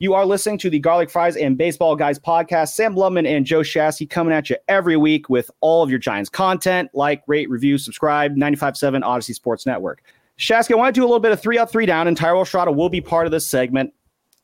You are listening to the Garlic Fries and Baseball Guys podcast. Sam Blumman and Joe Shasky coming at you every week with all of your Giants content. Like, rate, review, subscribe. 95.7 Audacy Sports Network. Shasky, I want to do a little bit of three up, three down, and Thairo Estrada will be part of this segment.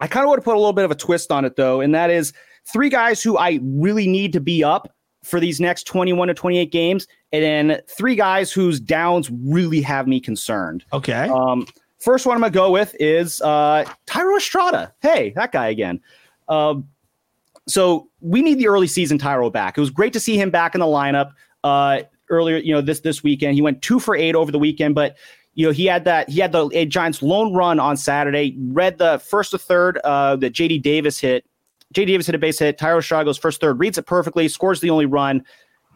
I kind of want to put a little bit of a twist on it, though, and that is three guys who I really need to be up for these next 21 to 28 games, and then three guys whose downs really have me concerned. Okay. Um, First one I'm gonna go with is uh, Thairo Estrada. Hey, that guy again. Um, so we need the early season Thairo back. It was great to see him back in the lineup uh, earlier. You know this this weekend he went two for eight over the weekend, but you know he had that he had the Giants lone run on Saturday. Read the first to third uh, that JD Davis hit. JD Davis hit a base hit. Thairo Estrada goes first third, reads it perfectly, scores the only run.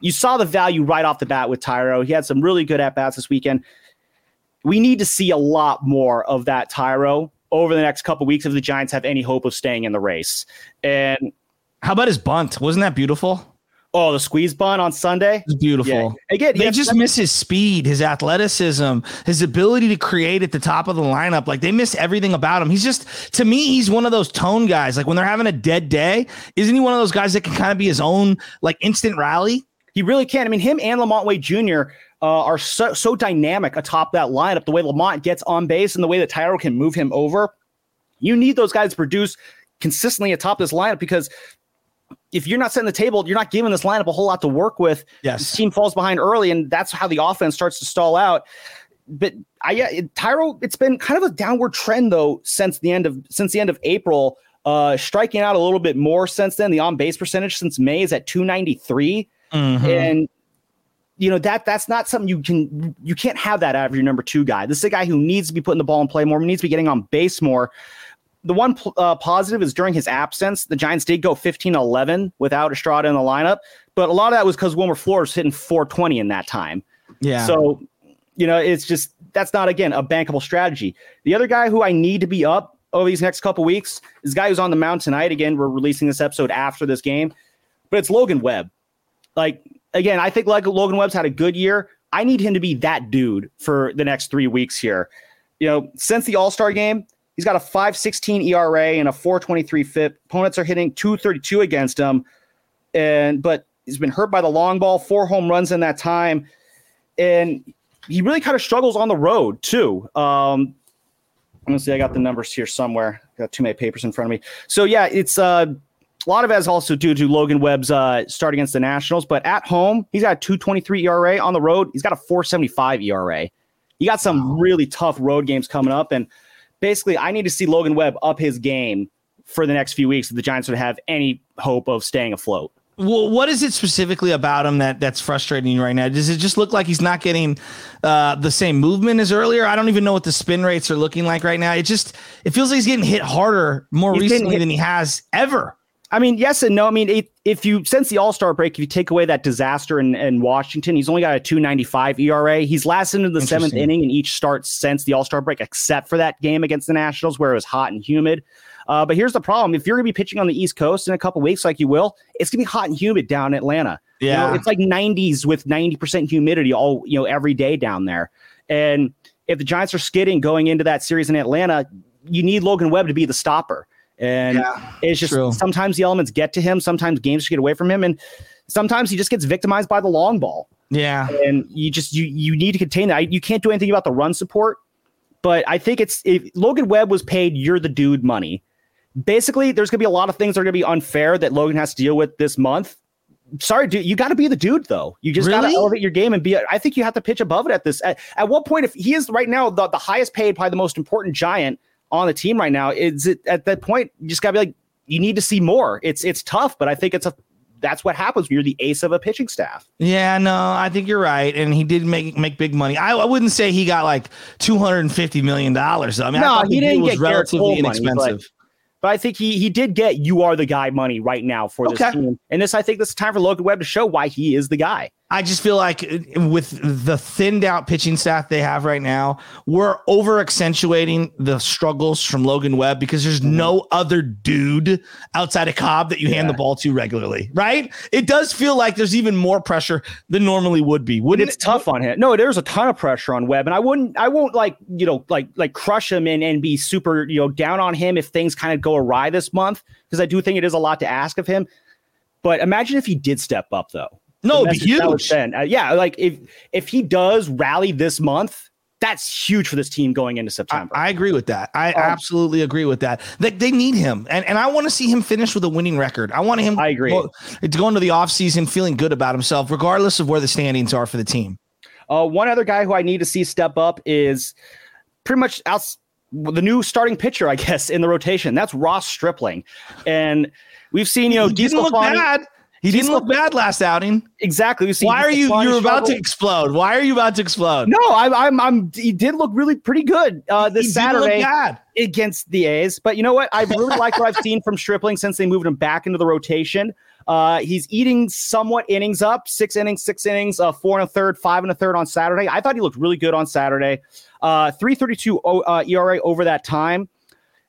You saw the value right off the bat with Thairo. He had some really good at bats this weekend we need to see a lot more of that Thairo over the next couple weeks if the Giants have any hope of staying in the race. And how about his bunt? Wasn't that beautiful? Oh, the squeeze bunt on Sunday. It's beautiful. Yeah. Again, they just miss his speed, his athleticism, his ability to create at the top of the lineup. Like they miss everything about him. He's just to me, he's one of those tone guys. Like when they're having a dead day, isn't he one of those guys that can kind of be his own like instant rally? He really can. I mean, him and LaMonte Wade Jr uh, are so, so dynamic atop that lineup. The way LaMonte gets on base and the way that Thairo can move him over, you need those guys to produce consistently atop this lineup because if you're not setting the table, you're not giving this lineup a whole lot to work with. Yes, the team falls behind early, and that's how the offense starts to stall out. But I, yeah, Thairo, it's been kind of a downward trend though since the end of since the end of April. Uh, striking out a little bit more since then. The on base percentage since May is at 293, mm-hmm. and you know that that's not something you can you can't have that out of your number two guy. This is a guy who needs to be putting the ball in play more, needs to be getting on base more. The one uh, positive is during his absence, the Giants did go 15-11 without Estrada in the lineup, but a lot of that was because Wilmer Flores hitting 420 in that time. Yeah. So, you know, it's just that's not again a bankable strategy. The other guy who I need to be up over these next couple weeks is guy who's on the mound tonight. Again, we're releasing this episode after this game, but it's Logan Webb. Like again, I think like Logan Webb's had a good year. I need him to be that dude for the next three weeks here. You know, since the All Star game, he's got a 5.16 ERA and a 4.23 FIP. Opponents are hitting 2.32 against him, and but he's been hurt by the long ball. Four home runs in that time, and he really kind of struggles on the road too. Um, let me see. I got the numbers here somewhere. Got too many papers in front of me. So yeah, it's uh a lot of it is also due to Logan Webb's uh, start against the Nationals, but at home, he's got a 223 ERA. On the road, he's got a 475 ERA. He got some really tough road games coming up. And basically, I need to see Logan Webb up his game for the next few weeks if the Giants would have any hope of staying afloat. Well, what is it specifically about him that that's frustrating you right now? Does it just look like he's not getting uh, the same movement as earlier? I don't even know what the spin rates are looking like right now. It just it feels like he's getting hit harder more he's recently than he has ever. I mean, yes and no. I mean, it, if you since the All Star break, if you take away that disaster in, in Washington, he's only got a 295 ERA. He's last into the seventh inning in each start since the All Star break, except for that game against the Nationals where it was hot and humid. Uh, but here's the problem: if you're going to be pitching on the East Coast in a couple weeks, like you will, it's going to be hot and humid down in Atlanta. Yeah, you know, it's like 90s with 90 percent humidity all you know every day down there. And if the Giants are skidding going into that series in Atlanta, you need Logan Webb to be the stopper. And yeah, it's just true. sometimes the elements get to him, sometimes games get away from him, and sometimes he just gets victimized by the long ball. Yeah. And you just you you need to contain that. You can't do anything about the run support, but I think it's if Logan Webb was paid you're the dude money. Basically, there's gonna be a lot of things that are gonna be unfair that Logan has to deal with this month. sorry, dude, you got to be the dude though. You just got to elevate your game and be. I think you have to pitch above it at this. At, at what point, if he is right now the, the highest paid, probably the most important giant on the team right now, is it at that point you just got to be like, you need to see more. It's it's tough, but I think it's a that's what happens when you're the ace of a pitching staff. Yeah, no, I think you're right, and he did make make big money. I, I wouldn't say he got like two hundred and fifty million dollars. I mean, I No, thought he didn't was get relatively Cole money, but- inexpensive. But I think he he did get you are the guy money right now for this Okay. team, and this I think this is time for Logan Webb to show why he is the guy. I just feel like uh, with the thinned out pitching staff they have right now, we're over accentuating the struggles from Logan Webb because there's Mm-hmm. no other dude outside of Cobb that you hand the ball to regularly, right? It does feel like there's even more pressure than normally would be. Wouldn't it's it? tough on him. No, there's a ton of pressure on Webb, and I wouldn't, I won't like, you know, like like crush him and and be super, you know, down on him if things kind of go awry this month because I do think it is a lot to ask of him. But imagine if he did step up, though. No, it'd be message that would huge. Uh, yeah, like if if he does rally this month, that's huge for this team going into September. I agree with that. I Um, absolutely agree with that. They, they need him. And, and I want to see him finish with a winning record. I want him I agree. go- to go into the offseason feeling good about himself, regardless of where the standings are for the team. Uh, one other guy who I need to see step up is pretty much out the new starting pitcher, I guess, in the rotation. That's Ross Stripling, and we've seen you know he look bad. He didn't look bad last outing. Exactly. Why are you? You're about to explode. Why are you about to explode? No, I'm, I'm, I'm. He did look really pretty good uh, this didn't Saturday against the A's. But you know what? I really like what I've seen from Stripling since they moved him back into the rotation. Uh, he's eating somewhat innings up, six innings, six innings, uh, four and a third, five and a third on Saturday. I thought he looked really good on Saturday. Uh, 332 o- uh, ERA over that time.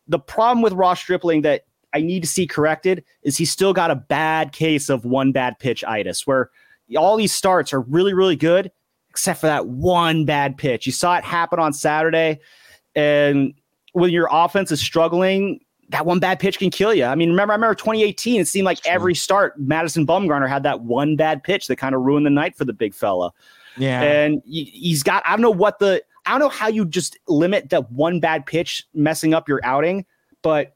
The problem with Ross Stripling that I need to see corrected is he's still got a bad case of one bad pitch itis, where all these starts are really, really good, except for that one bad pitch. You saw it happen on Saturday. And when your offense is struggling, that one bad pitch can kill you. I mean, remember, I remember 2018, it seemed like every start, Madison Bumgarner had that one bad pitch that kind of ruined the night for the big fella. Yeah. And he- he's got, I don't know what the, I don't know how you just limit that one bad pitch messing up your outing. But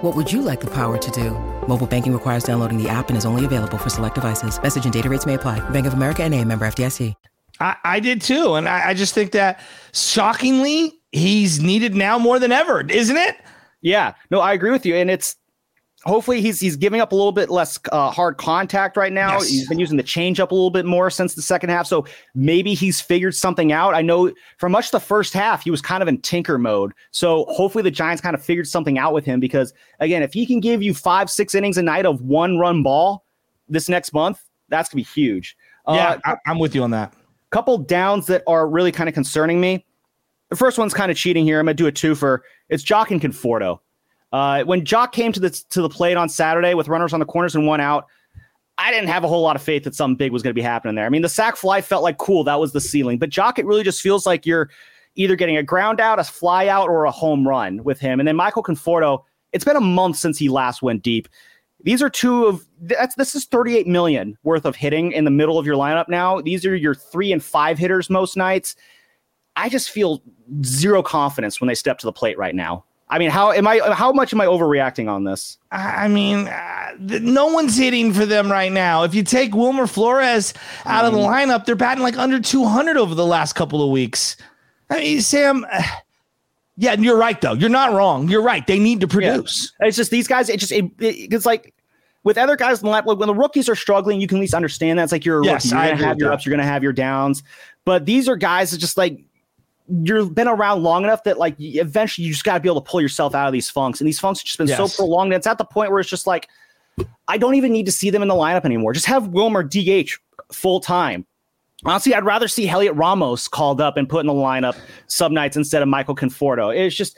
What would you like the power to do? Mobile banking requires downloading the app and is only available for select devices. Message and data rates may apply. Bank of America and a member FDIC. I, I did too. And I, I just think that shockingly, he's needed now more than ever, isn't it? Yeah, no, I agree with you, and it's hopefully he's he's giving up a little bit less uh, hard contact right now. Yes. He's been using the changeup a little bit more since the second half, so maybe he's figured something out. I know for much the first half he was kind of in tinker mode, so hopefully the Giants kind of figured something out with him because again, if he can give you five six innings a night of one run ball this next month, that's gonna be huge. Yeah, Uh, I, I'm with you on that. couple downs that are really kind of concerning me. The first one's kind of cheating here. I'm gonna do a two for it's Joc and Conforto. Uh, when Joc came to the to the plate on Saturday with runners on the corners and one out, I didn't have a whole lot of faith that something big was going to be happening there. I mean, the sac fly felt like cool, that was the ceiling, but Joc, it really just feels like you're either getting a ground out, a fly out, or a home run with him. And then Michael Conforto, it's been a month since he last went deep. These are two of that's this is 38 million worth of hitting in the middle of your lineup now. These are your three and five hitters most nights. I just feel zero confidence when they step to the plate right now. I mean, how am I? How much am I overreacting on this? I mean, uh, th- no one's hitting for them right now. If you take Wilmer Flores out of the lineup, they're batting like under 200 over the last couple of weeks. I mean, Sam, uh, yeah, you're right, though. You're not wrong. You're right. They need to produce. It's just these guys. It just it, it- it's like with other guys in the lineup, like when the rookies are struggling, you can at least understand that. It's like you're a Yes, rookie. You're I gonna have your that. ups. You're gonna have your downs. But these are guys that just like you've been around long enough that like eventually you just got to be able to pull yourself out of these funks. And these funks have just been so prolonged. It's at the point where it's just like I don't even need to see them in the lineup anymore. Just have Wilmer DH full time. Honestly, I'd rather see Heliot Ramos called up and put in the lineup sub nights instead of Michael Conforto. It's just,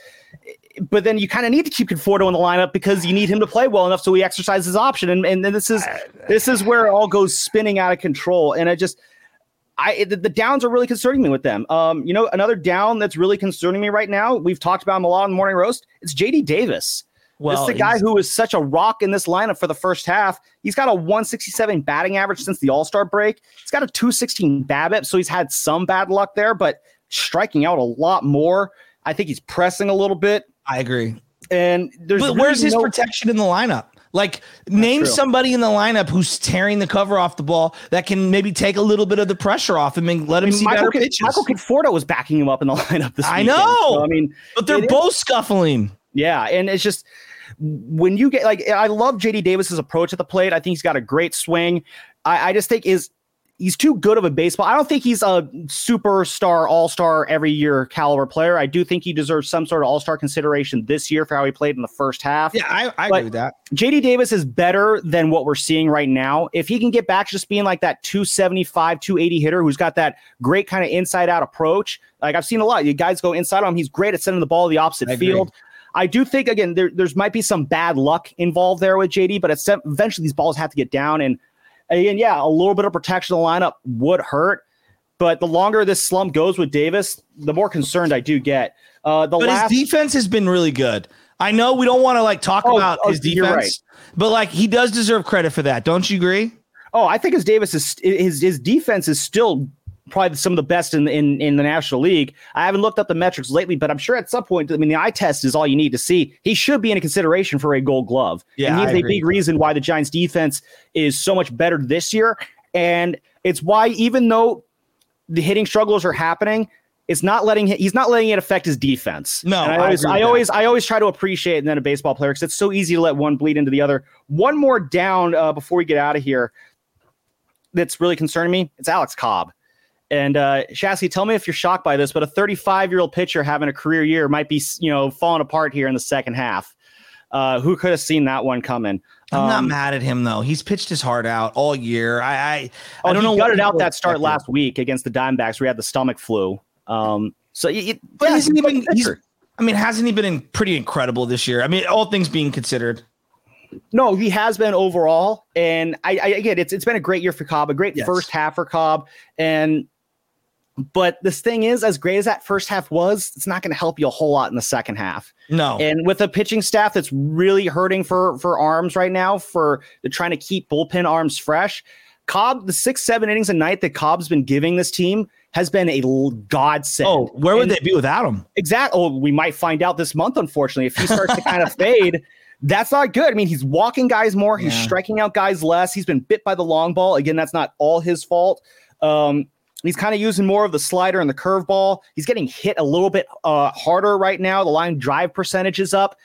but then you kind of need to keep Conforto in the lineup because you need him to play well enough so he exercises his option. And and then this is this is where it all goes spinning out of control. And I just I the, the, downs are really concerning me with them. Um, you know, another down that's really concerning me right now. We've talked about him a lot on the morning roast. It's JD Davis. Well, this is the guy who was such a rock in this lineup for the first half. He's got a 167 batting average since the All Star break. He's got a 216 BABIP, so he's had some bad luck there, but striking out a lot more. I think he's pressing a little bit. I agree. And there's but really where's his no- protection in the lineup? Like, That's name true. somebody in the lineup who's tearing the cover off the ball that can maybe take a little bit of the pressure off him and let him I mean, see Michael better pitches. Michael Conforto was backing him up in the lineup this I weekend. know. So, I mean, but they're both is. scuffling. Yeah, and it's just when you get like I love JD Davis's approach at the plate. I think he's got a great swing. I, I just think is he's too good of a baseball. I don't think he's a superstar, all star every year caliber player. I do think he deserves some sort of all star consideration this year for how he played in the first half. Yeah, I, I agree with that. JD Davis is better than what we're seeing right now. If he can get back to just being like that 275, 280 hitter who's got that great kind of inside out approach, like I've seen a lot. You guys go inside on him. He's great at sending the ball to the opposite I field. Agree. I do think again there there's might be some bad luck involved there with JD, but it's eventually these balls have to get down and and yeah, a little bit of protection in the lineup would hurt. But the longer this slump goes with Davis, the more concerned I do get. Uh, the but last- his defense has been really good. I know we don't want to like talk oh, about oh, his defense, right. but like he does deserve credit for that. Don't you agree? Oh, I think his Davis is his his defense is still probably some of the best in, in in the National League. I haven't looked up the metrics lately, but I'm sure at some point, I mean, the eye test is all you need to see. He should be in a consideration for a Gold Glove. Yeah, and he's a big reason why the Giants' defense is so much better this year, and it's why even though the hitting struggles are happening. It's not letting he's not letting it affect his defense. No, and I always, I, I always, I always try to appreciate and then a baseball player because it's so easy to let one bleed into the other. One more down uh, before we get out of here. That's really concerning me. It's Alex Cobb. And uh, Shasky, tell me if you're shocked by this, but a 35 year old pitcher having a career year might be, you know, falling apart here in the second half. Uh, who could have seen that one coming? I'm um, not mad at him though. He's pitched his heart out all year. I, I, oh, I don't know. Gutted out that start last week against the Diamondbacks, where he had the stomach flu. Um, so, it, but yeah, he's even. He's, I mean, hasn't he been in pretty incredible this year? I mean, all things being considered. No, he has been overall, and I, I again, it's it's been a great year for Cobb, a great yes. first half for Cobb, and but this thing is, as great as that first half was, it's not going to help you a whole lot in the second half. No. And with a pitching staff that's really hurting for for arms right now, for they're trying to keep bullpen arms fresh. Cobb, the six, seven innings a night that Cobb's been giving this team has been a godsend. Oh, where would and they be without him? Exactly. Oh, we might find out this month, unfortunately. If he starts to kind of fade, that's not good. I mean, he's walking guys more, he's yeah. striking out guys less. He's been bit by the long ball. Again, that's not all his fault. Um, He's kind of using more of the slider and the curveball. He's getting hit a little bit uh, harder right now. The line drive percentage is up.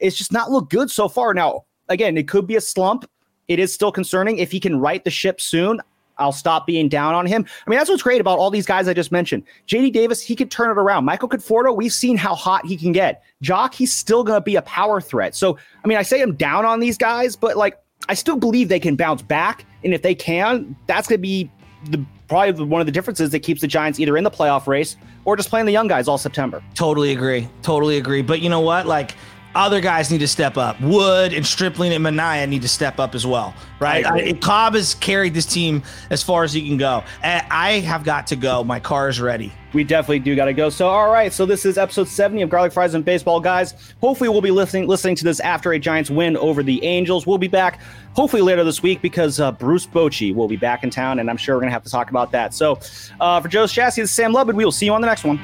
It's just not looked good so far. Now, again, it could be a slump. It is still concerning. If he can right the ship soon, I'll stop being down on him. I mean, that's what's great about all these guys I just mentioned. JD Davis, he could turn it around. Michael Conforto, we've seen how hot he can get. Joc, he's still going to be a power threat. So, I mean, I say I'm down on these guys, but like, I still believe they can bounce back. And if they can, that's going to be the probably one of the differences that keeps the Giants either in the playoff race or just playing the young guys all September. Totally agree. Totally agree. But you know what? Like other guys need to step up. Wood and Stripling and Manaea need to step up as well, right? I, Cobb has carried this team as far as he can go. I have got to go. My car is ready. We definitely do got to go. So, all right. So this is episode 70 of Garlic Fries and Baseball, guys. Hopefully, we'll be listening listening to this after a Giants win over the Angels. We'll be back hopefully later this week because uh, Bruce Bochy will be back in town, and I'm sure we're gonna have to talk about that. So, uh, for Joe Shasky, this is Sam Lubbock. We will see you on the next one.